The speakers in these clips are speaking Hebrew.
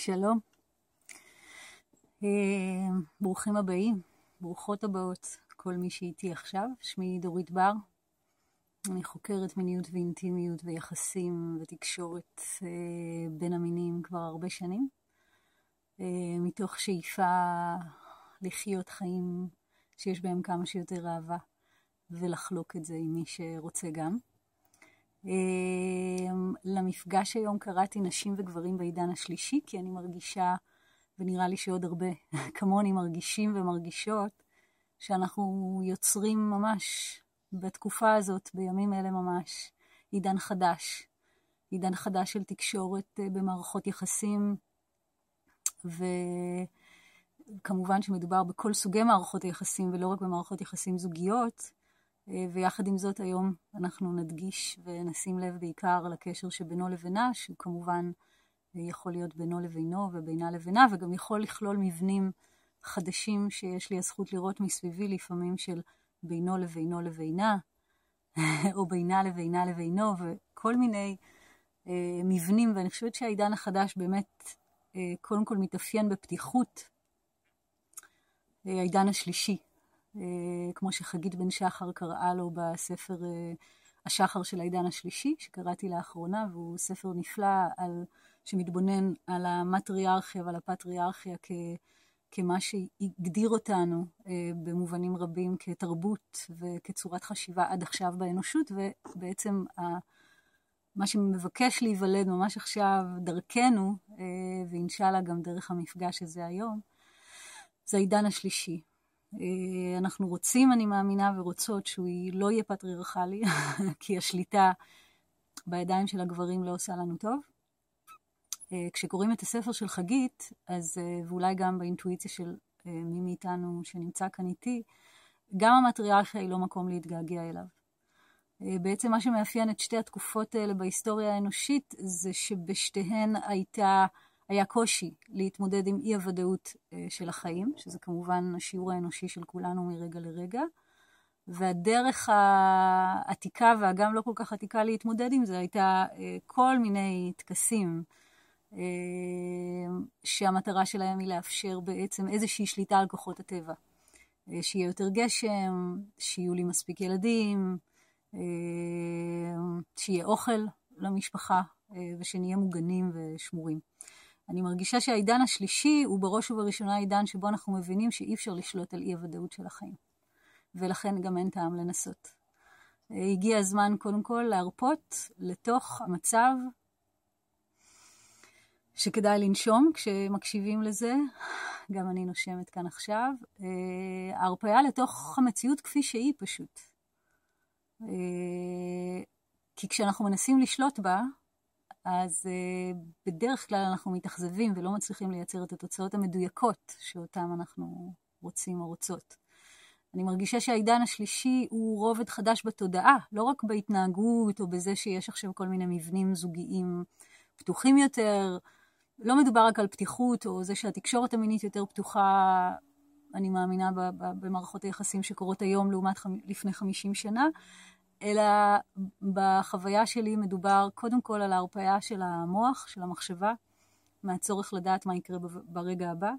שלום. אה, ברוכים הבאים, ברוכות הבאות, כל מי שאיתי עכשיו. שמי דורית בר. אני חוקרת מיניות ואינטימיות ויחסים ותקשורת אה, בין המינים כבר הרבה שנים, אה, מתוך שאיפה לחיות חיים שיש בהם כמה שיותר אהבה ולחלוק את זה עם מי שרוצה גם. אמ, למפגש היום קראתי נשים וגברים בעידן השלישי, כי אני מרגישה, ונראה לי שעוד הרבה כמוני מרגישים ומרגישות, שאנחנו יוצרים ממש בתקופה הזאת, בימים אלה ממש, עידן חדש. עידן חדש של תקשורת אה, במערכות יחסים, וכמובן שמדובר בכל סוגי מערכות היחסים ולא רק במערכות יחסים זוגיות, ויחד עם זאת היום אנחנו נדגיש ונשים לב בעיקר לקשר שבינו לבינה, שהוא כמובן אה, יכול להיות בינו לבינו ובינה לבינה, וגם יכול לכלול מבנים חדשים שיש לי הזכות לראות מסביבי, לפעמים של בינו לבינו לבינה, או בינה לבינה לבינו, וכל מיני אה, מבנים, ואני חושבת שהעידן החדש באמת אה, קודם כל מתאפיין בפתיחות, אה, העידן השלישי, כמו שחגית בן שחר קראה לו בספר אה, השחר של העידן השלישי, שקראתי לאחרונה, והוא ספר נפלא על, שמתבונן על המטריארכיה ועל הפטריארכיה כ, כמה שהגדיר אותנו אה, במובנים רבים כתרבות וכצורת חשיבה עד עכשיו באנושות, ובעצם ה, מה שמבקש להיוולד ממש עכשיו דרכנו, ואינשאללה גם דרך המפגש הזה היום, זה העידן השלישי. אה, אנחנו רוצים, אני מאמינה, ורוצות שהוא לא יהיה פטריארכלי, כי השליטה בידיים של הגברים לא עושה לנו טוב. אה, כשקוראים את הספר של חגית, אז, אה, ואולי גם באינטואיציה של מי מאיתנו שנמצא כאן איתי, גם המטריארכיה היא לא מקום להתגעגע אליו. בעצם מה שמאפיין את שתי התקופות האלה בהיסטוריה האנושית, זה שבשתיהן הייתה היה קושי להתמודד עם אי הוודאות אה, של החיים, שזה כמובן השיעור האנושי של כולנו מרגע לרגע. והדרך העתיקה והגם לא כל כך עתיקה להתמודד עם זה הייתה אה, כל מיני טקסים אה, שהמטרה שלהם היא לאפשר בעצם איזושהי שליטה על כוחות הטבע. שיהיה יותר גשם, שיהיו לי מספיק ילדים, שיהיה אוכל למשפחה ושנהיה מוגנים ושמורים. אני מרגישה שהעידן השלישי הוא בראש ובראשונה העידן שבו אנחנו מבינים שאי אפשר לשלוט על אי הוודאות של החיים. ולכן גם אין טעם לנסות. הגיע הזמן קודם כל להרפות לתוך המצב שכדאי לנשום כשמקשיבים לזה, גם אני נושמת כאן עכשיו, ההרפאיה לתוך המציאות כפי שהיא פשוט. כי כשאנחנו מנסים לשלוט בה, אז uh, בדרך כלל אנחנו מתאכזבים ולא מצליחים לייצר את התוצאות המדויקות שאותן אנחנו רוצים או רוצות. אני מרגישה שהעידן השלישי הוא רובד חדש בתודעה, לא רק בהתנהגות או בזה שיש עכשיו כל מיני מבנים זוגיים פתוחים יותר. לא מדובר רק על פתיחות או זה שהתקשורת המינית יותר פתוחה, אני מאמינה במערכות היחסים שקורות היום לעומת לפני 50 שנה, אלא בחוויה שלי מדובר קודם כל על ההרפאיה של המוח, של המחשבה, מהצורך לדעת מה יקרה ברגע הבא.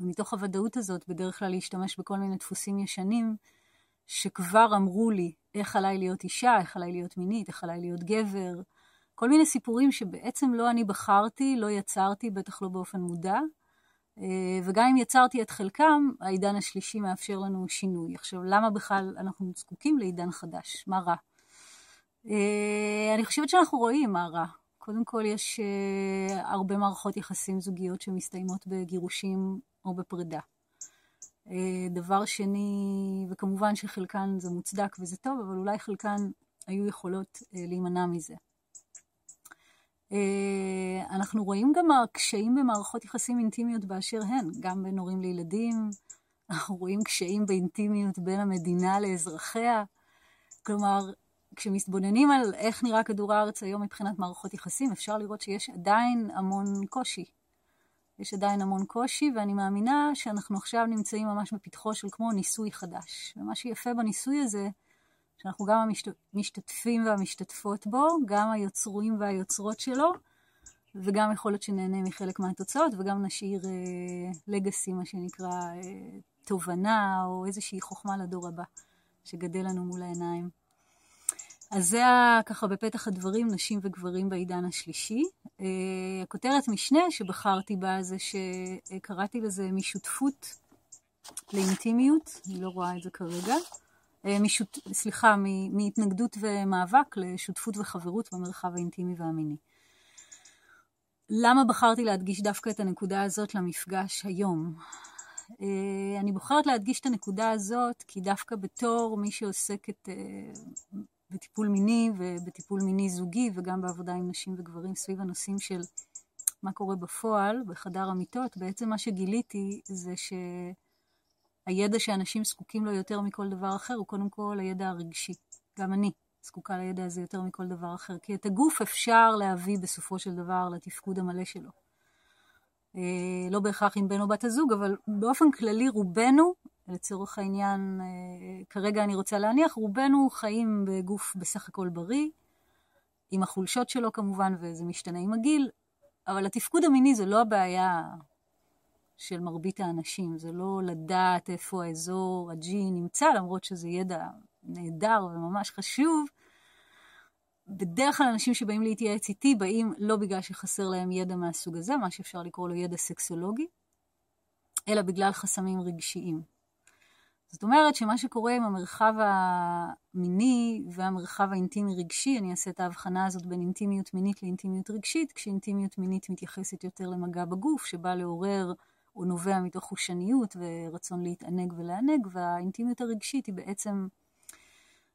ומתוך הוודאות הזאת, בדרך כלל להשתמש בכל מיני דפוסים ישנים, שכבר אמרו לי איך עליי להיות אישה, איך עליי להיות מינית, איך עליי להיות גבר, כל מיני סיפורים שבעצם לא אני בחרתי, לא יצרתי, בטח לא באופן מודע, וגם אם יצרתי את חלקם, העידן השלישי מאפשר לנו שינוי. עכשיו, למה בכלל אנחנו זקוקים לעידן חדש? מה רע? אה, אני חושבת שאנחנו רואים מה רע. קודם כל, יש אה, הרבה מערכות יחסים זוגיות שמסתיימות בגירושים או בפרידה. דבר שני, וכמובן שחלקן זה מוצדק וזה טוב, אבל אולי חלקן היו יכולות להימנע מזה. אה, אנחנו רואים גם קשיים במערכות יחסים אינטימיות באשר הן, גם בין הורים לילדים, אנחנו רואים קשיים באינטימיות בין המדינה לאזרחיה. כלומר, כשמתבוננים על איך נראה כדור הארץ היום מבחינת מערכות יחסים, אפשר לראות שיש עדיין המון קושי. יש עדיין המון קושי, ואני מאמינה שאנחנו עכשיו נמצאים ממש בפתחו של כמו ניסוי חדש. ומה שיפה בניסוי הזה, שאנחנו גם המשתתפים והמשתתפות בו, גם היוצרים והיוצרות שלו, וגם יכול להיות שנהנה מחלק מהתוצאות, וגם נשאיר לגאסי, מה שנקרא, תובנה או איזושהי חוכמה לדור הבא, שגדל לנו מול העיניים. אז זה ככה בפתח הדברים, נשים וגברים בעידן השלישי. Uh, הכותרת משנה שבחרתי בה זה שקראתי לזה משותפות לאינטימיות, אני לא רואה את זה כרגע. Uh, משות, סליחה, מהתנגדות ומאבק לשותפות וחברות במרחב האינטימי והמיני. למה בחרתי להדגיש דווקא את הנקודה הזאת למפגש היום? Uh, אני בוחרת להדגיש את הנקודה הזאת כי דווקא בתור מי שעוסקת uh, בטיפול מיני ובטיפול מיני זוגי וגם בעבודה עם נשים וגברים סביב הנושאים של מה קורה בפועל בחדר המיטות, בעצם מה שגיליתי זה שהידע שאנשים זקוקים לו יותר מכל דבר אחר הוא קודם כל הידע הרגשי. גם אני זקוקה לידע הזה יותר מכל דבר אחר, כי את הגוף אפשר להביא בסופו של דבר לתפקוד המלא שלו. אה, לא בהכרח עם בן או בת הזוג, אבל באופן כללי רובנו לצורך העניין, אה, כרגע אני רוצה להניח, רובנו חיים בגוף בסך הכל בריא, עם החולשות שלו כמובן, וזה משתנה עם הגיל, אבל התפקוד המיני זה לא הבעיה של מרבית האנשים, זה לא לדעת איפה האזור הג'י נמצא, למרות שזה ידע נהדר וממש חשוב. בדרך כלל אנשים שבאים להתייעץ איתי באים לא בגלל שחסר להם ידע מהסוג הזה, מה שאפשר לקרוא לו ידע סקסולוגי, אלא בגלל חסמים רגשיים. זאת אומרת שמה שקורה עם המרחב המיני והמרחב האינטימי-רגשי, אני אעשה את ההבחנה הזאת בין אינטימיות מינית לאינטימיות רגשית, כשאינטימיות מינית מתייחסת יותר למגע בגוף, שבא לעורר או נובע מתוך חושניות ורצון להתענג ולענג, והאינטימיות הרגשית היא בעצם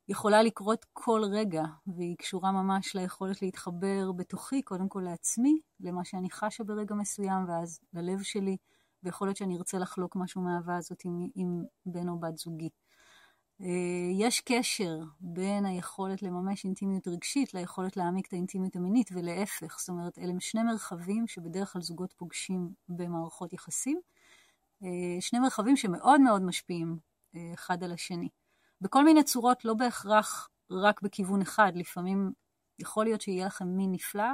יכולה לקרות כל רגע, והיא קשורה ממש ליכולת להתחבר בתוכי, קודם כל לעצמי, למה שאני חשה ברגע מסוים, ואז ללב שלי. ויכול להיות שאני ארצה לחלוק משהו מהאהבה הזאת עם, עם בן או בת זוגי. אה, יש קשר בין היכולת לממש אינטימיות רגשית ליכולת להעמיק את האינטימיות המינית ולהפך. זאת אומרת, אלה שני מרחבים שבדרך כלל זוגות פוגשים במערכות יחסים. אה, שני מרחבים שמאוד מאוד משפיעים אה, אחד על השני. בכל מיני צורות, לא בהכרח רק בכיוון אחד. לפעמים יכול להיות שיהיה לכם מין נפלא,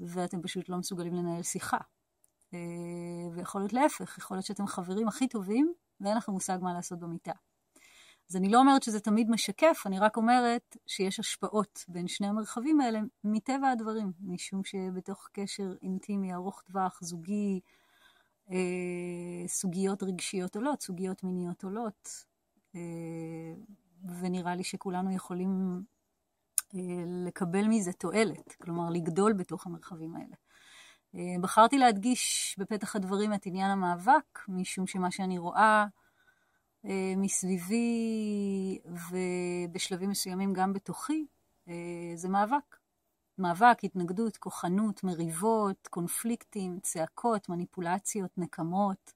ואתם פשוט לא מסוגלים לנהל שיחה. ויכול להיות להפך, יכול להיות שאתם חברים הכי טובים ואין לכם מושג מה לעשות במיטה. אז אני לא אומרת שזה תמיד משקף, אני רק אומרת שיש השפעות בין שני המרחבים האלה מטבע הדברים, משום שבתוך קשר אינטימי ארוך טווח, זוגי, אה, סוגיות רגשיות עולות, סוגיות מיניות עולות, אה, ונראה לי שכולנו יכולים אה, לקבל מזה תועלת, כלומר לגדול בתוך המרחבים האלה. אה, בחרתי להדגיש בפתח הדברים את עניין המאבק, משום שמה שאני רואה אה, מסביבי ובשלבים מסוימים גם בתוכי, אה, זה מאבק. מאבק, התנגדות, כוחנות, מריבות, קונפליקטים, צעקות, מניפולציות, נקמות.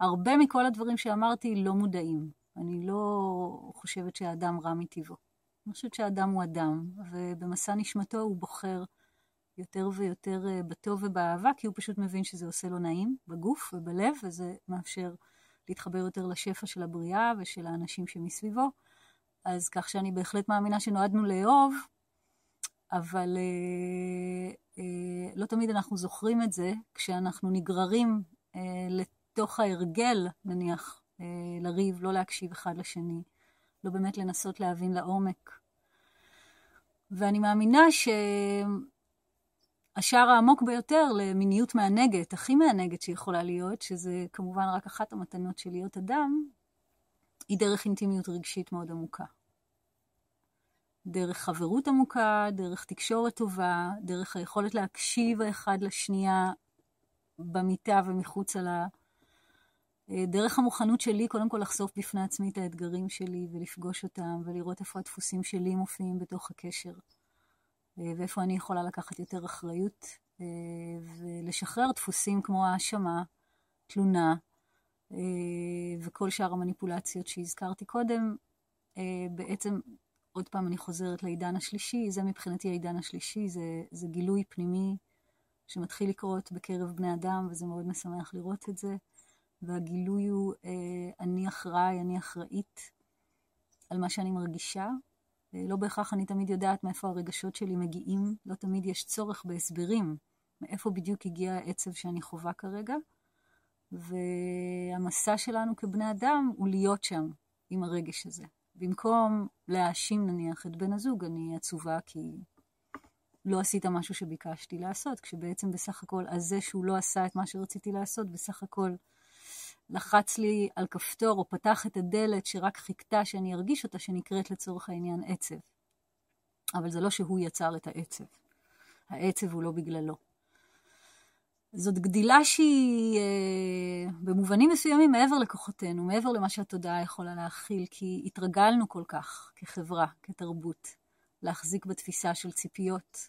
הרבה מכל הדברים שאמרתי לא מודעים. אני לא חושבת שהאדם רע מטבעו. אני חושבת שהאדם הוא אדם, ובמסע נשמתו הוא בוחר יותר ויותר אה, בטוב ובאהבה, כי הוא פשוט מבין שזה עושה לו נעים בגוף ובלב, וזה מאפשר להתחבר יותר לשפע של הבריאה ושל האנשים שמסביבו. אז כך שאני בהחלט מאמינה שנועדנו לאהוב, אבל אה, אה, לא תמיד אנחנו זוכרים את זה כשאנחנו נגררים אה, לתוך ההרגל, נניח, אה, לריב, לא להקשיב אחד לשני, לא באמת לנסות להבין לעומק. ואני מאמינה ש... השער העמוק ביותר למיניות מענגת, הכי מענגת שיכולה להיות, שזה כמובן רק אחת המתנות של להיות אדם, היא דרך אינטימיות רגשית מאוד עמוקה. דרך חברות עמוקה, דרך תקשורת טובה, דרך היכולת להקשיב האחד לשנייה במיטה ומחוצה לה, דרך המוכנות שלי קודם כל לחשוף בפני עצמי את האתגרים שלי ולפגוש אותם ולראות איפה הדפוסים שלי מופיעים בתוך הקשר. אה, ואיפה אני יכולה לקחת יותר אחריות אה, ולשחרר דפוסים כמו האשמה, תלונה אה, וכל שאר המניפולציות שהזכרתי קודם. בעצם, עוד פעם אני חוזרת לעידן השלישי, זה מבחינתי העידן השלישי, זה, זה גילוי פנימי שמתחיל לקרות בקרב בני אדם, וזה מאוד משמח לראות את זה. והגילוי הוא, אני אחראי, אני אחראית על מה שאני מרגישה, לא בהכרח אני תמיד יודעת מאיפה הרגשות שלי מגיעים, לא תמיד יש צורך בהסברים מאיפה בדיוק הגיע העצב שאני חווה כרגע. והמסע שלנו כבני אדם הוא להיות שם עם הרגש הזה. במקום להאשים נניח את בן הזוג, אני עצובה כי לא עשית משהו שביקשתי לעשות, כשבעצם בסך הכל, אז זה שהוא לא עשה את מה שרציתי לעשות, בסך הכל לחץ לי על כפתור או פתח את הדלת שרק חיכתה שאני ארגיש אותה, שנקראת לצורך העניין עצב. אבל זה לא שהוא יצר את העצב. העצב הוא לא בגללו. זאת גדילה שהיא אה, במובנים מסוימים מעבר לכוחותינו, מעבר למה שהתודעה יכולה להכיל, כי התרגלנו כל כך כחברה, כתרבות, להחזיק בתפיסה של ציפיות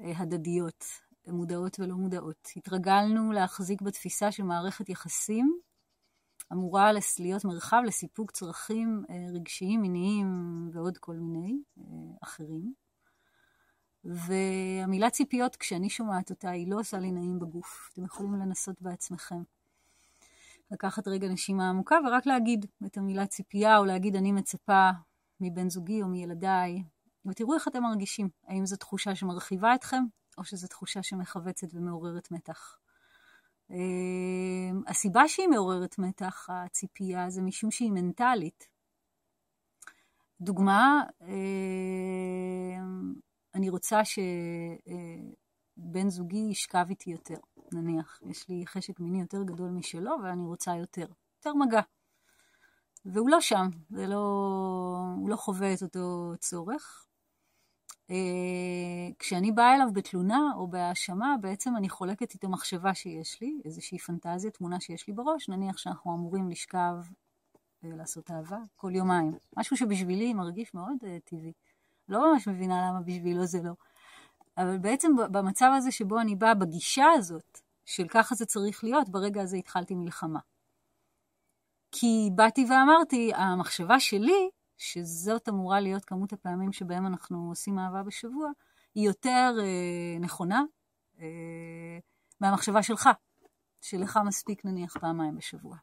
אה, הדדיות, מודעות ולא מודעות. התרגלנו להחזיק בתפיסה של מערכת יחסים אמורה להיות מרחב לסיפוק צרכים אה, רגשיים, מיניים ועוד כל מיני אה, אחרים. והמילה ציפיות, כשאני שומעת אותה, היא לא עושה לי נעים בגוף. אתם יכולים לנסות בעצמכם. לקחת רגע נשימה עמוקה ורק להגיד את המילה ציפייה, או להגיד אני מצפה מבן זוגי או מילדיי, ותראו איך אתם מרגישים. האם זו תחושה שמרחיבה אתכם, או שזו תחושה שמכווצת ומעוררת מתח. Uh, הסיבה שהיא מעוררת מתח, הציפייה, זה משום שהיא מנטלית. דוגמה, uh, אני רוצה שבן uh, זוגי ישכב איתי יותר, נניח. יש לי חשק מיני יותר גדול משלו ואני רוצה יותר. יותר מגע. והוא לא שם, לא, הוא לא חווה את אותו צורך. Uh, כשאני באה אליו בתלונה או בהאשמה, בעצם אני חולקת איתו מחשבה שיש לי, איזושהי פנטזיה, תמונה שיש לי בראש, נניח שאנחנו אמורים לשכב ולעשות אהבה כל יומיים. משהו שבשבילי מרגיש מאוד uh, טבעי. לא ממש מבינה למה בשבילו זה לא. אבל בעצם במצב הזה שבו אני באה בגישה הזאת, של ככה זה צריך להיות, ברגע הזה התחלתי מלחמה. כי באתי ואמרתי, המחשבה שלי שזאת אמורה להיות כמות הפעמים שבהם אנחנו עושים אהבה בשבוע, היא יותר אה, נכונה אה, מהמחשבה שלך, שלך מספיק נניח פעמיים בשבוע.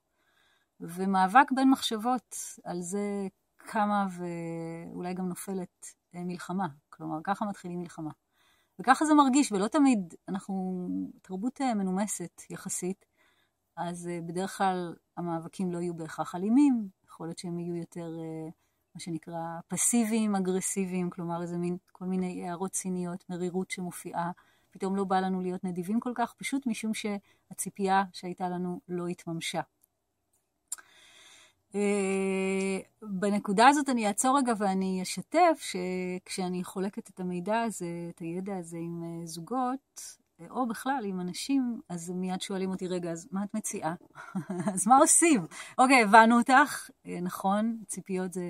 ומאבק בין מחשבות, על זה קמה ואולי גם נופלת אה, מלחמה. כלומר, ככה מתחילים מלחמה. וככה זה מרגיש, ולא תמיד, אנחנו תרבות אה, מנומסת יחסית, אז אה, בדרך כלל המאבקים לא יהיו בהכרח אלימים, יכול להיות שהם יהיו יותר... מה שנקרא פסיביים, אגרסיביים, כלומר איזה מין, כל מיני הערות ציניות, מרירות שמופיעה. פתאום לא בא לנו להיות נדיבים כל כך, פשוט משום שהציפייה שהייתה לנו לא התממשה. אה, בנקודה הזאת אני אעצור רגע ואני אשתף שכשאני חולקת את המידע הזה, את הידע הזה עם אה, זוגות, או בכלל עם אנשים, אז מיד שואלים אותי, רגע, אז מה את מציעה? אז מה עושים? אוקיי, הבנו אותך, אה, נכון, ציפיות זה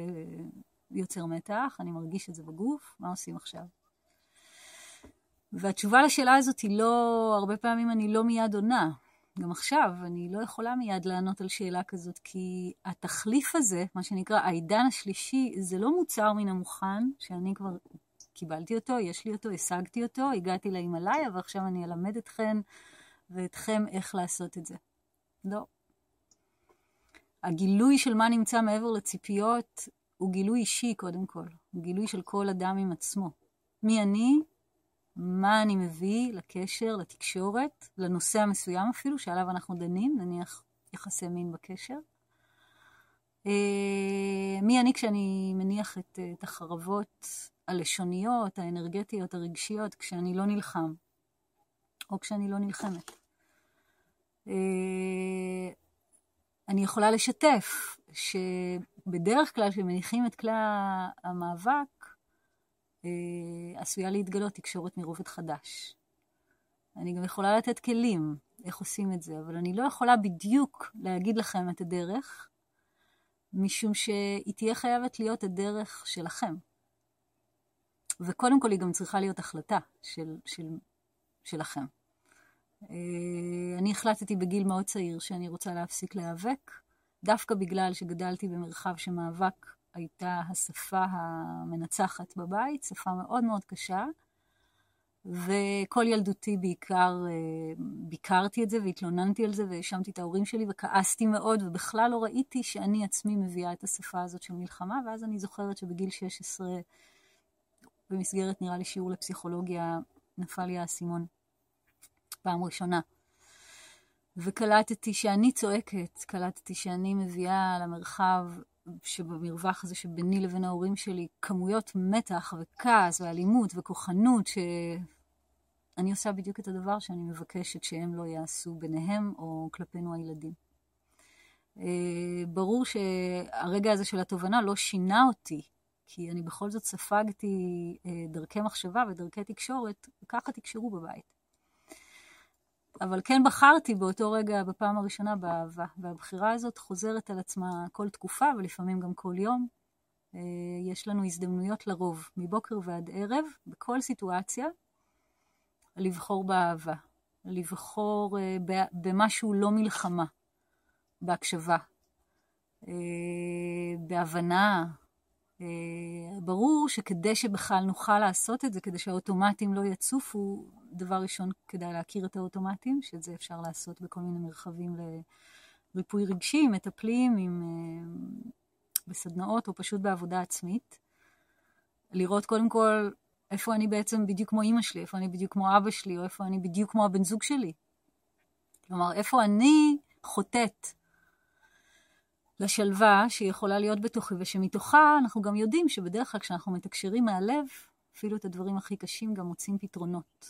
יוצר מתח, אני מרגיש את זה בגוף, מה עושים עכשיו? והתשובה לשאלה הזאת היא לא, הרבה פעמים אני לא מיד עונה. גם עכשיו, אני לא יכולה מיד לענות על שאלה כזאת, כי התחליף הזה, מה שנקרא העידן השלישי, זה לא מוצר מן המוכן, שאני כבר קיבלתי אותו, יש לי אותו, השגתי אותו, הגעתי להימאליה, ועכשיו אני אלמד אתכן ואתכם איך לעשות את זה. לא. הגילוי של מה נמצא מעבר לציפיות הוא גילוי אישי קודם כל, הוא גילוי של כל אדם עם עצמו. מי אני, מה אני מביא לקשר, לתקשורת, לנושא המסוים אפילו, שעליו אנחנו דנים, נניח יחסי מין בקשר. אה, מי אני כשאני מניח את, את החרבות הלשוניות, האנרגטיות, הרגשיות, כשאני לא נלחם, או כשאני לא נלחמת. אה, אני יכולה לשתף שבדרך כלל כשמניחים את כלי המאבק, אה, עשויה להתגלות תקשורת מרובד חדש. אני גם יכולה לתת כלים איך עושים את זה, אבל אני לא יכולה בדיוק להגיד לכם את הדרך, משום שהיא תהיה חייבת להיות הדרך שלכם. וקודם כל היא גם צריכה להיות החלטה של, של, שלכם. אה, אני החלטתי בגיל מאוד צעיר שאני רוצה להפסיק להיאבק, דווקא בגלל שגדלתי במרחב שמאבק הייתה השפה המנצחת בבית, שפה מאוד מאוד קשה, וכל ילדותי בעיקר אה, ביקרתי את זה והתלוננתי על זה והאשמתי את ההורים שלי וכעסתי מאוד, ובכלל לא ראיתי שאני עצמי מביאה את השפה הזאת של מלחמה, ואז אני זוכרת שבגיל 16 במסגרת, נראה לי, שיעור לפסיכולוגיה, נפל לי האסימון. פעם ראשונה. וקלטתי שאני צועקת, קלטתי שאני מביאה למרחב שבמרווח הזה שביני לבין ההורים שלי כמויות מתח וכעס ואלימות וכוחנות, שאני עושה בדיוק את הדבר שאני מבקשת שהם לא יעשו ביניהם או כלפינו הילדים. אה, ברור שהרגע הזה של התובנה לא שינה אותי, כי אני בכל זאת ספגתי אה, דרכי מחשבה ודרכי תקשורת, וככה תקשרו בבית. אבל כן בחרתי באותו רגע, בפעם הראשונה, באהבה. והבחירה הזאת חוזרת על עצמה כל תקופה, ולפעמים גם כל יום. אה, יש לנו הזדמנויות לרוב, מבוקר ועד ערב, בכל סיטואציה, לבחור באהבה. לבחור אה, במשהו לא מלחמה, בהקשבה, בהבנה. ברור שכדי שבכלל נוכל לעשות את זה, כדי שהאוטומטים לא יצופו, דבר ראשון, כדאי להכיר את האוטומטים, שאת זה אפשר לעשות בכל מיני מרחבים לריפוי רגשי, מטפלים, עם, אה, בסדנאות או פשוט בעבודה עצמית. לראות קודם כל איפה אני בעצם בדיוק כמו אימא שלי, איפה אני בדיוק כמו אבא שלי, או איפה אני בדיוק כמו הבן זוג שלי. כלומר, איפה אני חוטאת לשלווה שיכולה להיות בתוכי, ושמתוכה אנחנו גם יודעים שבדרך כלל כשאנחנו מתקשרים מהלב, אפילו את הדברים הכי קשים גם מוצאים פתרונות.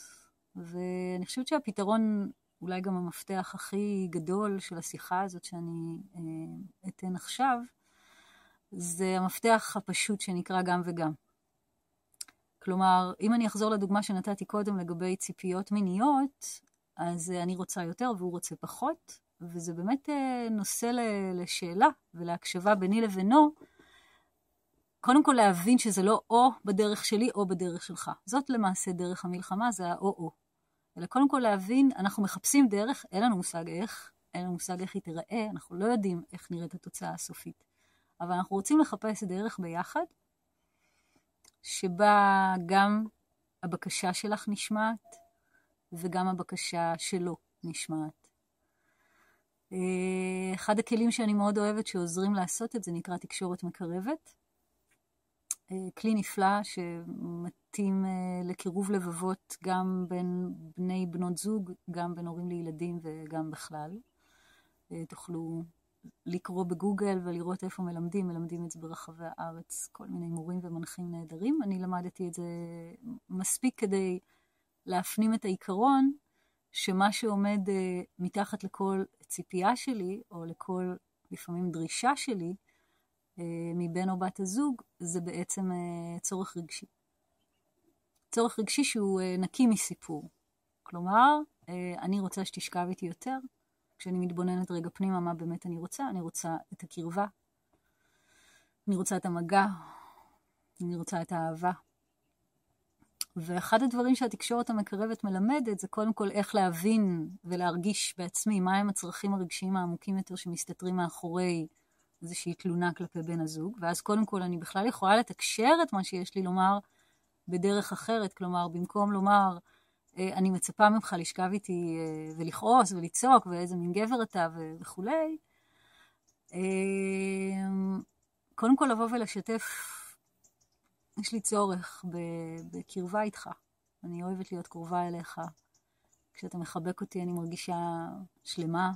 ואני חושבת שהפתרון, אולי גם המפתח הכי גדול של השיחה הזאת שאני אה, אתן עכשיו, זה המפתח הפשוט שנקרא גם וגם. כלומר, אם אני אחזור לדוגמה שנתתי קודם לגבי ציפיות מיניות, אז אני רוצה יותר והוא רוצה פחות, וזה באמת אה, נושא לשאלה ולהקשבה ביני לבינו. קודם כל להבין שזה לא או בדרך שלי או בדרך שלך. זאת למעשה דרך המלחמה, זה האו-או. אלא קודם כל להבין, אנחנו מחפשים דרך, אין לנו מושג איך, אין לנו מושג איך היא תיראה, אנחנו לא יודעים איך נראית התוצאה הסופית. אבל אנחנו רוצים לחפש דרך ביחד, שבה גם הבקשה שלך נשמעת, וגם הבקשה שלו נשמעת. אחד הכלים שאני מאוד אוהבת שעוזרים לעשות את זה נקרא תקשורת מקרבת. אה, כלי נפלא שמתאים אה, לקירוב לבבות גם בין בני בנות זוג, גם בין הורים לילדים וגם בכלל. אה, תוכלו לקרוא בגוגל ולראות איפה מלמדים, מלמדים את זה ברחבי הארץ, כל מיני מורים ומנחים נהדרים. אני למדתי את זה מספיק כדי להפנים את העיקרון שמה שעומד מתחת לכל ציפייה שלי, או לכל לפעמים דרישה שלי, אה, מבן או בת הזוג, זה בעצם אה, צורך רגשי. צורך רגשי שהוא אה, נקי מסיפור. כלומר, אני רוצה שתשכב איתי יותר. כשאני מתבוננת רגע פנימה מה באמת אני רוצה, אני רוצה את הקרבה, אני רוצה את המגע, אני רוצה את האהבה. ואחד הדברים שהתקשורת המקרבת מלמדת זה קודם כל איך להבין ולהרגיש בעצמי מהם הצרכים הרגשיים העמוקים יותר שמסתתרים מאחורי איזושהי תלונה כלפי בן הזוג, ואז קודם כל אני בכלל יכולה לתקשר את מה שיש לי לומר בדרך אחרת, כלומר, במקום לומר, אה, אני מצפה ממך לשכב איתי אה, ולכעוס ולצעוק, ואיזה מין גבר אתה וכולי, אה, קודם כל לבוא ולשתף, יש לי צורך בקרבה איתך. אני אוהבת להיות קרובה אליך. כשאתה מחבק אותי אני מרגישה שלמה,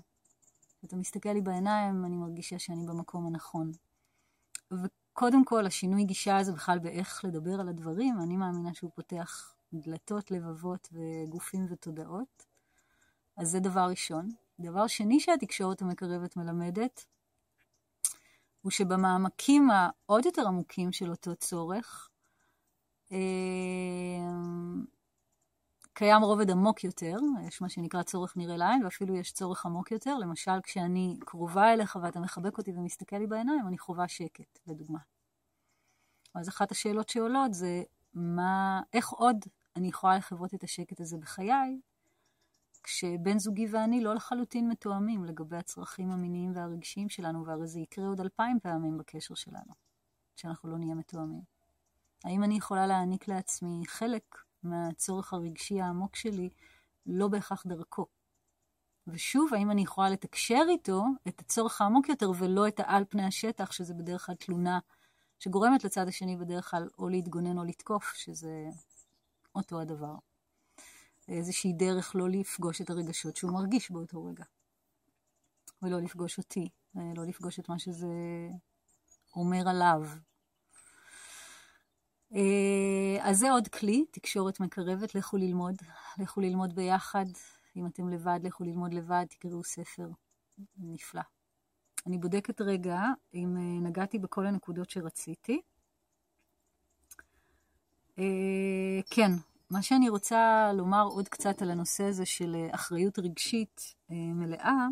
כשאתה מסתכל לי בעיניים, אני מרגישה שאני במקום הנכון. וקודם כל, השינוי גישה הזה בכלל באיך לדבר על הדברים, אני מאמינה שהוא פותח דלתות, לבבות וגופים ותודעות. אז זה דבר ראשון. דבר שני שהתקשורת המקרבת מלמדת, הוא שבמעמקים העוד יותר עמוקים של אותו צורך, אה, קיים רובד עמוק יותר, יש מה שנקרא צורך נראה לעין, ואפילו יש צורך עמוק יותר. למשל, כשאני קרובה אליך ואתה מחבק אותי ומסתכל לי בעיניים, אני חווה שקט, לדוגמה. אז אחת השאלות שעולות זה, מה, איך עוד אני יכולה לחוות את השקט הזה בחיי, כשבן זוגי ואני לא לחלוטין מתואמים לגבי הצרכים המיניים והרגשיים שלנו, והרי זה יקרה עוד אלפיים פעמים בקשר שלנו, שאנחנו לא נהיה מתואמים. האם אני יכולה להעניק לעצמי חלק מהצורך הרגשי העמוק שלי, לא בהכרח דרכו. ושוב, האם אני יכולה לתקשר איתו את הצורך העמוק יותר ולא את העל פני השטח, שזה בדרך כלל תלונה שגורמת לצד השני בדרך כלל או להתגונן או לתקוף, שזה אותו הדבר. איזושהי דרך לא לפגוש את הרגשות שהוא מרגיש באותו רגע. ולא לפגוש אותי, לא לפגוש את מה שזה אומר עליו. אה, אז זה עוד כלי, תקשורת מקרבת, לכו ללמוד, לכו ללמוד ביחד. אם אתם לבד, לכו ללמוד לבד, תקראו ספר נפלא. אני בודקת רגע אם אה, נגעתי בכל הנקודות שרציתי. אה, כן, מה שאני רוצה לומר עוד קצת על הנושא הזה של אחריות רגשית מלאה,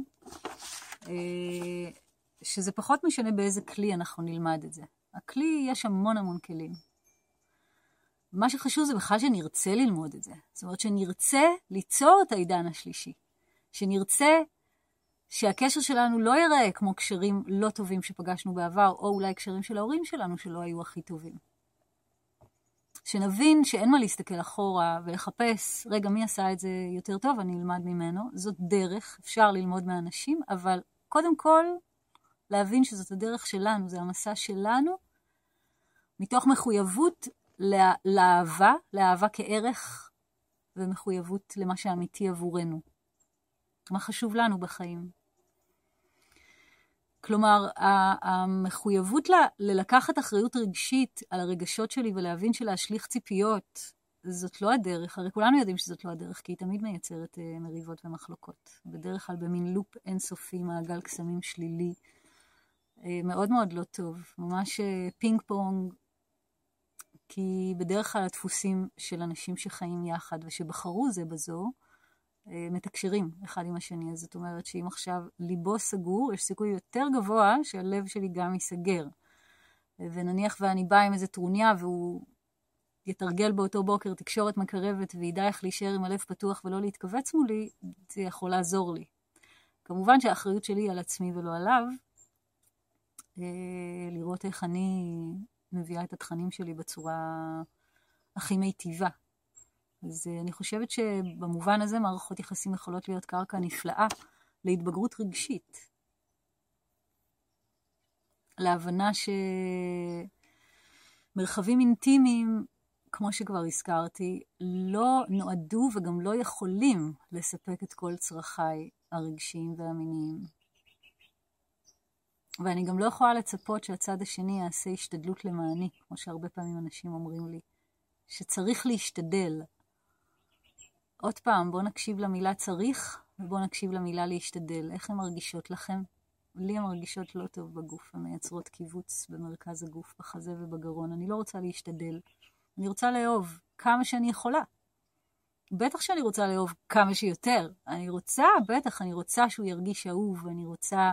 שזה פחות משנה באיזה כלי אנחנו נלמד את זה. הכלי, יש המון המון כלים. מה שחשוב זה בכלל שנרצה ללמוד את זה. זאת אומרת, שנרצה ליצור את העידן השלישי. שנרצה שהקשר שלנו לא ייראה כמו קשרים לא טובים שפגשנו בעבר, או אולי קשרים של ההורים שלנו שלא היו הכי טובים. שנבין שאין מה להסתכל אחורה ולחפש, רגע, מי עשה את זה יותר טוב, אני אלמד ממנו. זאת דרך, אפשר ללמוד מאנשים, אבל קודם כל, להבין שזאת הדרך שלנו, זה המסע שלנו, מתוך מחויבות לה, לאהבה, לאהבה כערך, ומחויבות למה שאמיתי עבורנו. מה חשוב לנו בחיים. כלומר, המחויבות ל- ללקחת אחריות רגשית על הרגשות שלי ולהבין שלהשליך ציפיות, זאת לא הדרך, הרי כולנו יודעים שזאת לא הדרך, כי היא תמיד מייצרת uh, מריבות ומחלוקות. בדרך כלל במין לופ אינסופי, מעגל קסמים שלילי, uh, מאוד מאוד לא טוב. ממש uh, פינג פונג כי בדרך כלל הדפוסים של אנשים שחיים יחד ושבחרו זה בזו, מתקשרים אחד עם השני. אז זאת אומרת שאם עכשיו ליבו סגור, יש סיכוי יותר גבוה שהלב שלי גם ייסגר. ונניח ואני באה עם איזה טרוניה והוא יתרגל באותו בוקר תקשורת מקרבת וידע איך להישאר עם הלב פתוח ולא להתכווץ מולי, זה יכול לעזור לי. כמובן שהאחריות שלי היא על עצמי ולא עליו, אה, לראות איך אני מביאה את התכנים שלי בצורה הכי מיטיבה. אז אה, אני חושבת שבמובן הזה מערכות יחסים יכולות להיות קרקע נפלאה להתבגרות רגשית. להבנה שמרחבים אינטימיים, כמו שכבר הזכרתי, לא נועדו וגם לא יכולים לספק את כל צרכיי הרגשיים והמיניים. ואני גם לא יכולה לצפות שהצד השני יעשה השתדלות למעני, כמו שהרבה פעמים אנשים אומרים לי, שצריך להשתדל. עוד פעם, בואו נקשיב למילה צריך, ובואו נקשיב למילה להשתדל. איך הן מרגישות לכם? לי הן מרגישות לא טוב בגוף, הן מייצרות קיבוץ במרכז הגוף, בחזה ובגרון. אני לא רוצה להשתדל. אני רוצה לאהוב כמה שאני יכולה. בטח שאני רוצה לאהוב כמה שיותר. אני רוצה, בטח, אני רוצה שהוא ירגיש אהוב, אני רוצה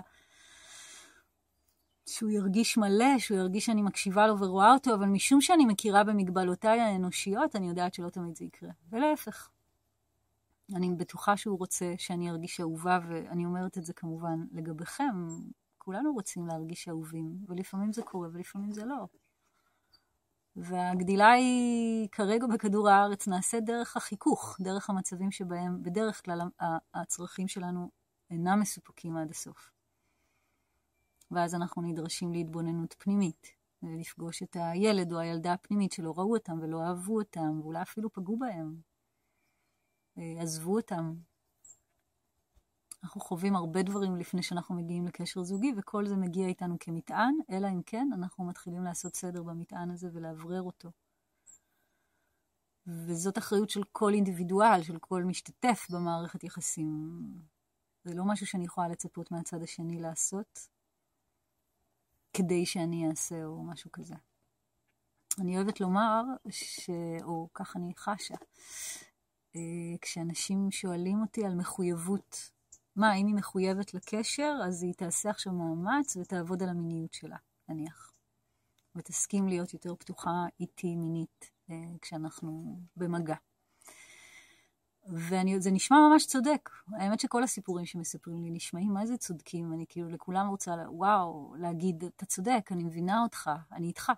שהוא ירגיש מלא, שהוא ירגיש שאני מקשיבה לו ורואה אותו, אבל משום שאני מכירה במגבלותיי האנושיות, אני יודעת שלא תמיד זה יקרה. ולהפך. אני בטוחה שהוא רוצה שאני ארגיש אהובה, ואני אומרת את זה כמובן לגביכם. כולנו רוצים להרגיש אהובים, ולפעמים זה קורה ולפעמים זה לא. והגדילה היא כרגע בכדור הארץ נעשית דרך החיכוך, דרך המצבים שבהם בדרך כלל הצרכים שלנו אינם מסופקים עד הסוף. ואז אנחנו נדרשים להתבוננות פנימית, ולפגוש את הילד או הילדה הפנימית שלא ראו אותם ולא אהבו אותם, ואולי אפילו פגעו בהם, עזבו אותם. אנחנו חווים הרבה דברים לפני שאנחנו מגיעים לקשר זוגי, וכל זה מגיע איתנו כמטען, אלא אם כן אנחנו מתחילים לעשות סדר במטען הזה ולאוורר אותו. וזאת אחריות של כל אינדיבידואל, של כל משתתף במערכת יחסים. זה לא משהו שאני יכולה לצפות מהצד השני לעשות, כדי שאני אעשה, או משהו כזה. אני אוהבת לומר, ש... או כך אני חשה, אה, כשאנשים שואלים אותי על מחויבות, מה, אם היא מחויבת לקשר, אז היא תעשה עכשיו מאמץ ותעבוד על המיניות שלה, נניח. ותסכים להיות יותר פתוחה איתי מינית אה, כשאנחנו במגע. וזה נשמע ממש צודק. האמת שכל הסיפורים שמספרים לי נשמעים מה זה צודקים. אני כאילו לכולם רוצה, וואו, להגיד, אתה צודק, אני מבינה אותך, אני איתך.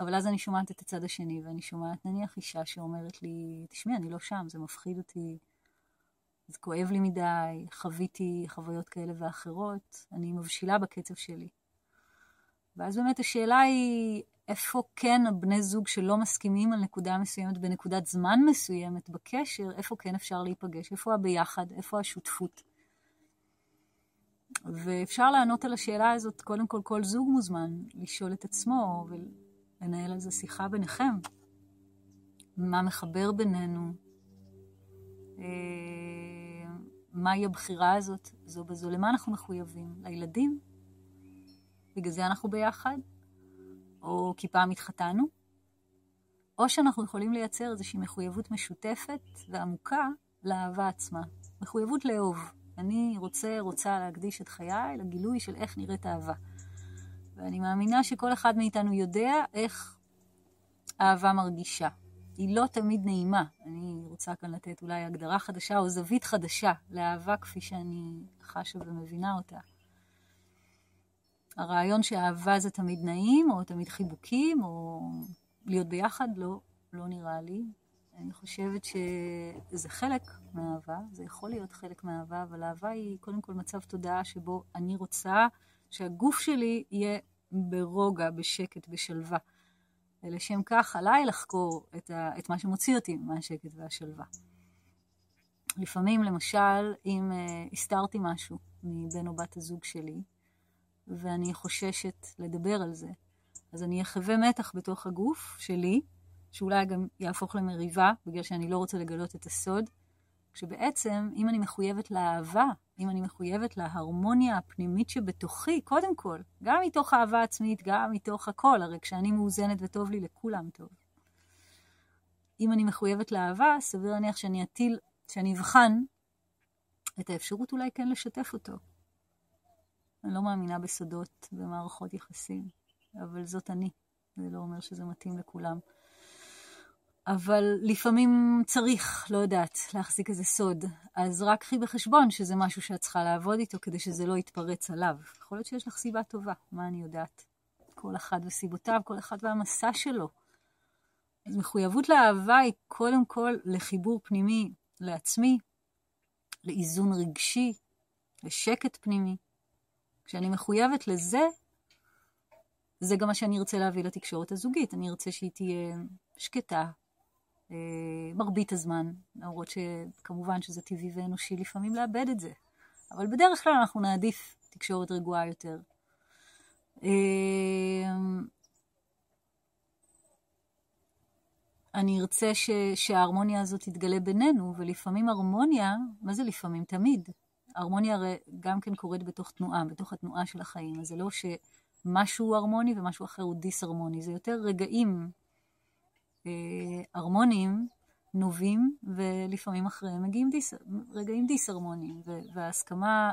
אבל אז אני שומעת את הצד השני, ואני שומעת נניח אישה שאומרת לי, תשמעי, אני לא שם, זה מפחיד אותי, זה כואב לי מדי, חוויתי חוויות כאלה ואחרות, אני מבשילה בקצב שלי. ואז באמת השאלה היא, איפה כן הבני זוג שלא מסכימים על נקודה מסוימת בנקודת זמן מסוימת בקשר, איפה כן אפשר להיפגש, איפה הביחד, איפה השותפות. ואפשר לענות על השאלה הזאת, קודם כל, כל זוג מוזמן לשאול את עצמו ולנהל על זה שיחה ביניכם. מה מחבר בינינו, אה, מהי הבחירה הזאת זו בזו, למה אנחנו מחויבים? לילדים? בגלל זה אנחנו ביחד? או כי פעם התחתנו? או שאנחנו יכולים לייצר איזושהי מחויבות משותפת ועמוקה לאהבה עצמה. מחויבות לאהוב. אני רוצה, רוצה להקדיש את חיי לגילוי של איך נראית אהבה. ואני מאמינה שכל אחד מאיתנו יודע איך אהבה מרגישה. היא לא תמיד נעימה. אני רוצה כאן לתת אולי הגדרה חדשה או זווית חדשה לאהבה כפי שאני חשה ומבינה אותה. הרעיון שאהבה זה תמיד נעים, או תמיד חיבוקים, או להיות ביחד, לא, לא נראה לי. אני חושבת שזה חלק מהאהבה, זה יכול להיות חלק מהאהבה, אבל אהבה היא קודם כל מצב תודעה שבו אני רוצה שהגוף שלי יהיה ברוגע, בשקט, בשלווה. ולשם כך עליי לחקור את, ה, את מה שמוציא אותי מהשקט והשלווה. לפעמים, למשל, אם uh, הסתרתי משהו מבן או בת הזוג שלי, ואני חוששת לדבר על זה, אז אני אחווה מתח בתוך הגוף שלי, שאולי גם יהפוך למריבה, בגלל שאני לא רוצה לגלות את הסוד, כשבעצם, אם אני מחויבת לאהבה, אם אני מחויבת להרמוניה הפנימית שבתוכי, קודם כל, גם מתוך אהבה עצמית, גם מתוך הכל, הרי כשאני מאוזנת וטוב לי, לכולם טוב. אם אני מחויבת לאהבה, סביר להניח שאני אטיל, שאני אבחן את האפשרות אולי כן לשתף אותו. אני לא מאמינה בסודות במערכות יחסים, אבל זאת אני. זה לא אומר שזה מתאים לכולם. אבל לפעמים צריך, לא יודעת, להחזיק איזה סוד. אז רק קחי בחשבון שזה משהו שאת צריכה לעבוד איתו כדי שזה לא יתפרץ עליו. יכול להיות שיש לך סיבה טובה, מה אני יודעת? כל אחד וסיבותיו, כל אחד והמסע שלו. אז מחויבות לאהבה היא קודם כל לחיבור פנימי לעצמי, לאיזון רגשי, לשקט פנימי. כשאני מחויבת לזה, זה גם מה שאני ארצה להביא לתקשורת הזוגית. אני ארצה שהיא תהיה שקטה, מרבית הזמן, למרות שכמובן שזה טבעי ואנושי לפעמים לאבד את זה. אבל בדרך כלל אנחנו נעדיף תקשורת רגועה יותר. אה, אני ארצה ש, שההרמוניה הזאת תתגלה בינינו, ולפעמים הרמוניה, מה זה לפעמים? תמיד. הרמוניה הרי גם כן קורית בתוך תנועה, בתוך התנועה של החיים. אז זה לא שמשהו הרמוני ומשהו אחר הוא דיסהרמוני, זה יותר רגעים הרמוניים נובעים, ולפעמים אחריהם מגיעים דיס, רגעים דיסהרמוניים. וההסכמה,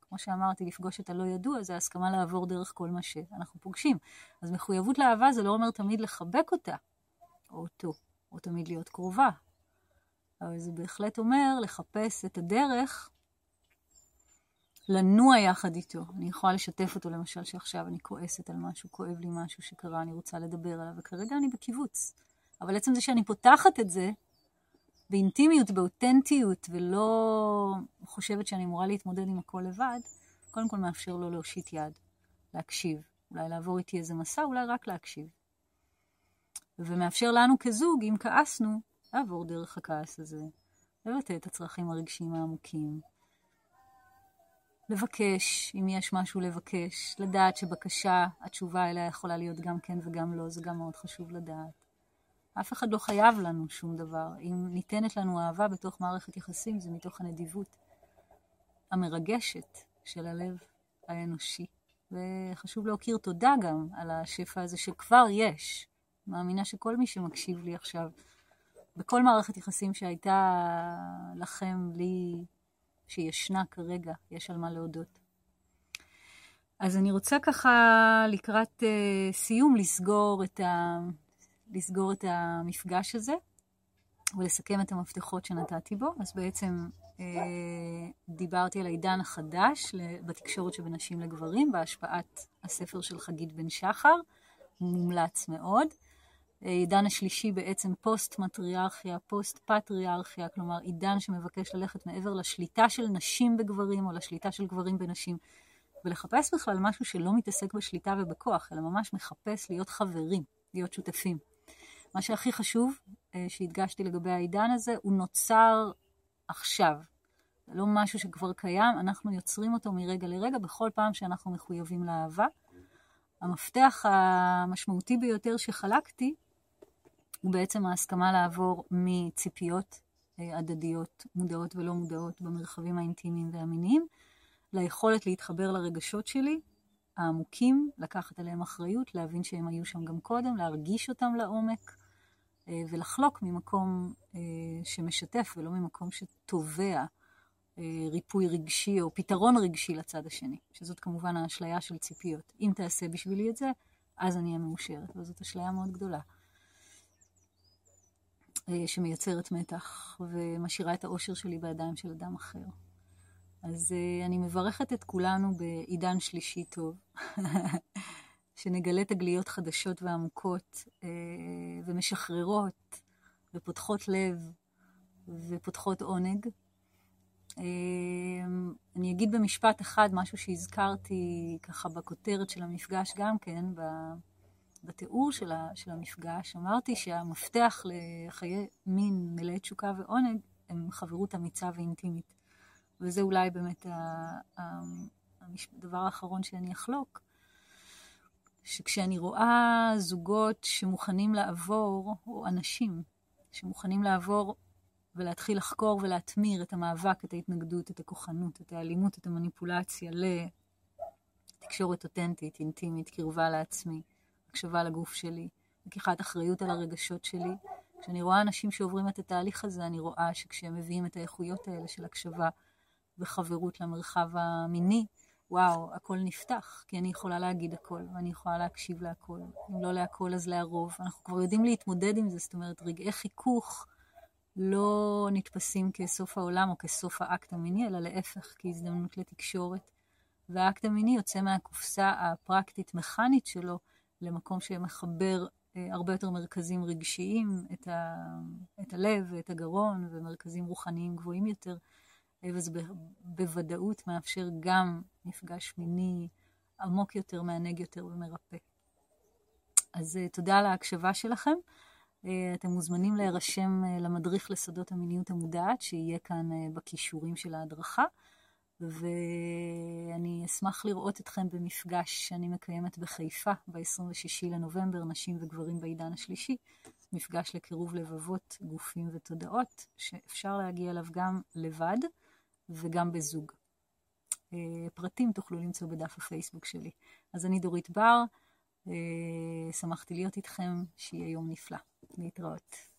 כמו שאמרתי, לפגוש את הלא ידוע, זה ההסכמה לעבור דרך כל מה שאנחנו פוגשים. אז מחויבות לאהבה זה לא אומר תמיד לחבק אותה, או אותו, או תמיד להיות קרובה. אבל זה בהחלט אומר לחפש את הדרך לנוע יחד איתו. אני יכולה לשתף אותו, למשל, שעכשיו אני כועסת על משהו, כואב לי משהו שקרה, אני רוצה לדבר עליו, וכרגע אני בקיבוץ. אבל עצם זה שאני פותחת את זה באינטימיות, באותנטיות, ולא חושבת שאני אמורה להתמודד עם הכל לבד, קודם כל מאפשר לו להושיט יד, להקשיב. אולי לעבור איתי איזה מסע, אולי רק להקשיב. ומאפשר לנו כזוג, אם כעסנו, לעבור דרך הכעס הזה, לבטא את הצרכים הרגשיים העמוקים. לבקש, אם יש משהו לבקש, לדעת שבקשה, התשובה אליה יכולה להיות גם כן וגם לא, זה גם מאוד חשוב לדעת. אף אחד לא חייב לנו שום דבר. אם ניתנת לנו אהבה בתוך מערכת יחסים, זה מתוך הנדיבות המרגשת של הלב האנושי. וחשוב להכיר תודה גם על השפע הזה שכבר יש. מאמינה שכל מי שמקשיב לי עכשיו, בכל מערכת יחסים שהייתה לכם, לי, שישנה כרגע, יש על מה להודות. אז אני רוצה ככה לקראת uh, סיום לסגור את ה... לסגור את המפגש הזה ולסכם את המפתחות שנתתי בו. אז בעצם אה, דיברתי על העידן החדש בתקשורת שבין נשים לגברים, בהשפעת הספר של חגית בן שחר, מומלץ מאוד. עידן השלישי בעצם פוסט-מטריארכיה, פוסט-פטריארכיה, כלומר עידן שמבקש ללכת מעבר לשליטה של נשים בגברים או לשליטה של גברים בנשים, ולחפש בכלל משהו שלא מתעסק בשליטה ובכוח, אלא ממש מחפש להיות חברים, להיות שותפים. מה שהכי חשוב אה, שהדגשתי לגבי העידן הזה, הוא נוצר עכשיו. זה לא משהו שכבר קיים, אנחנו יוצרים אותו מרגע לרגע בכל פעם שאנחנו מחויבים לאהבה. המפתח המשמעותי ביותר שחלקתי הוא בעצם ההסכמה לעבור מציפיות אה, הדדיות, מודעות ולא מודעות, במרחבים האינטימיים והמיניים, ליכולת להתחבר לרגשות שלי, העמוקים, לקחת עליהם אחריות, להבין שהם היו שם גם קודם, להרגיש אותם לעומק, אה, ולחלוק ממקום אה, שמשתף ולא ממקום שתובע ריפוי רגשי או פתרון רגשי לצד השני, שזאת כמובן האשליה של ציפיות. אם תעשה בשבילי את זה, אז אני אהיה מאושרת, וזאת אשליה מאוד גדולה. אה, שמייצרת מתח ומשאירה את האושר שלי בידיים של אדם אחר. אז אה, אני מברכת את כולנו בעידן שלישי טוב, שנגלה תגליות חדשות ועמוקות אה, ומשחררות ופותחות לב ופותחות עונג. אני אגיד במשפט אחד משהו שהזכרתי ככה בכותרת של המפגש גם כן, בתיאור של, של המפגש, אמרתי שהמפתח לחיי מין מלאי תשוקה ועונג הם חברות אמיצה ואינטימית. וזה אולי באמת הדבר האחרון שאני אחלוק, שכשאני רואה זוגות שמוכנים לעבור, או אנשים שמוכנים לעבור ולהתחיל לחקור ולהתמיר את המאבק, את ההתנגדות, את הכוחנות, את האלימות, את המניפולציה לתקשורת אותנטית, אינטימית, קרבה לעצמי. הקשבה לגוף שלי, לקיחת אחריות על הרגשות שלי. כשאני רואה אנשים שעוברים את התהליך הזה, אני רואה שכשהם מביאים את האיכויות האלה של הקשבה וחברות למרחב המיני, וואו, הכל נפתח, כי אני יכולה להגיד הכל, ואני יכולה להקשיב להכל. אם לא להכל, אז להרוב. אנחנו כבר יודעים להתמודד עם זה, זאת אומרת, רגעי חיכוך לא נתפסים כסוף העולם או כסוף האקט המיני, אלא להפך, כהזדמנות לתקשורת. והאקט המיני יוצא מהקופסה הפרקטית-מכנית שלו, למקום שמחבר אה, הרבה יותר מרכזים רגשיים, את, ה, את הלב ואת הגרון, ומרכזים רוחניים גבוהים יותר, וזה בוודאות מאפשר גם מפגש מיני עמוק יותר, מענג יותר ומרפא. אז אה, תודה על ההקשבה שלכם. אתם מוזמנים להירשם למדריך לסודות המיניות המודעת, שיהיה כאן בכישורים של ההדרכה. ואני אשמח לראות אתכם במפגש שאני מקיימת בחיפה ב-26 לנובמבר, נשים וגברים בעידן השלישי, מפגש לקירוב לבבות, גופים ותודעות, שאפשר להגיע אליו גם לבד וגם בזוג. אה, פרטים תוכלו למצוא בדף הפייסבוק שלי. אז אני דורית בר, אה, שמחתי להיות איתכם, שיהיה יום נפלא. להתראות.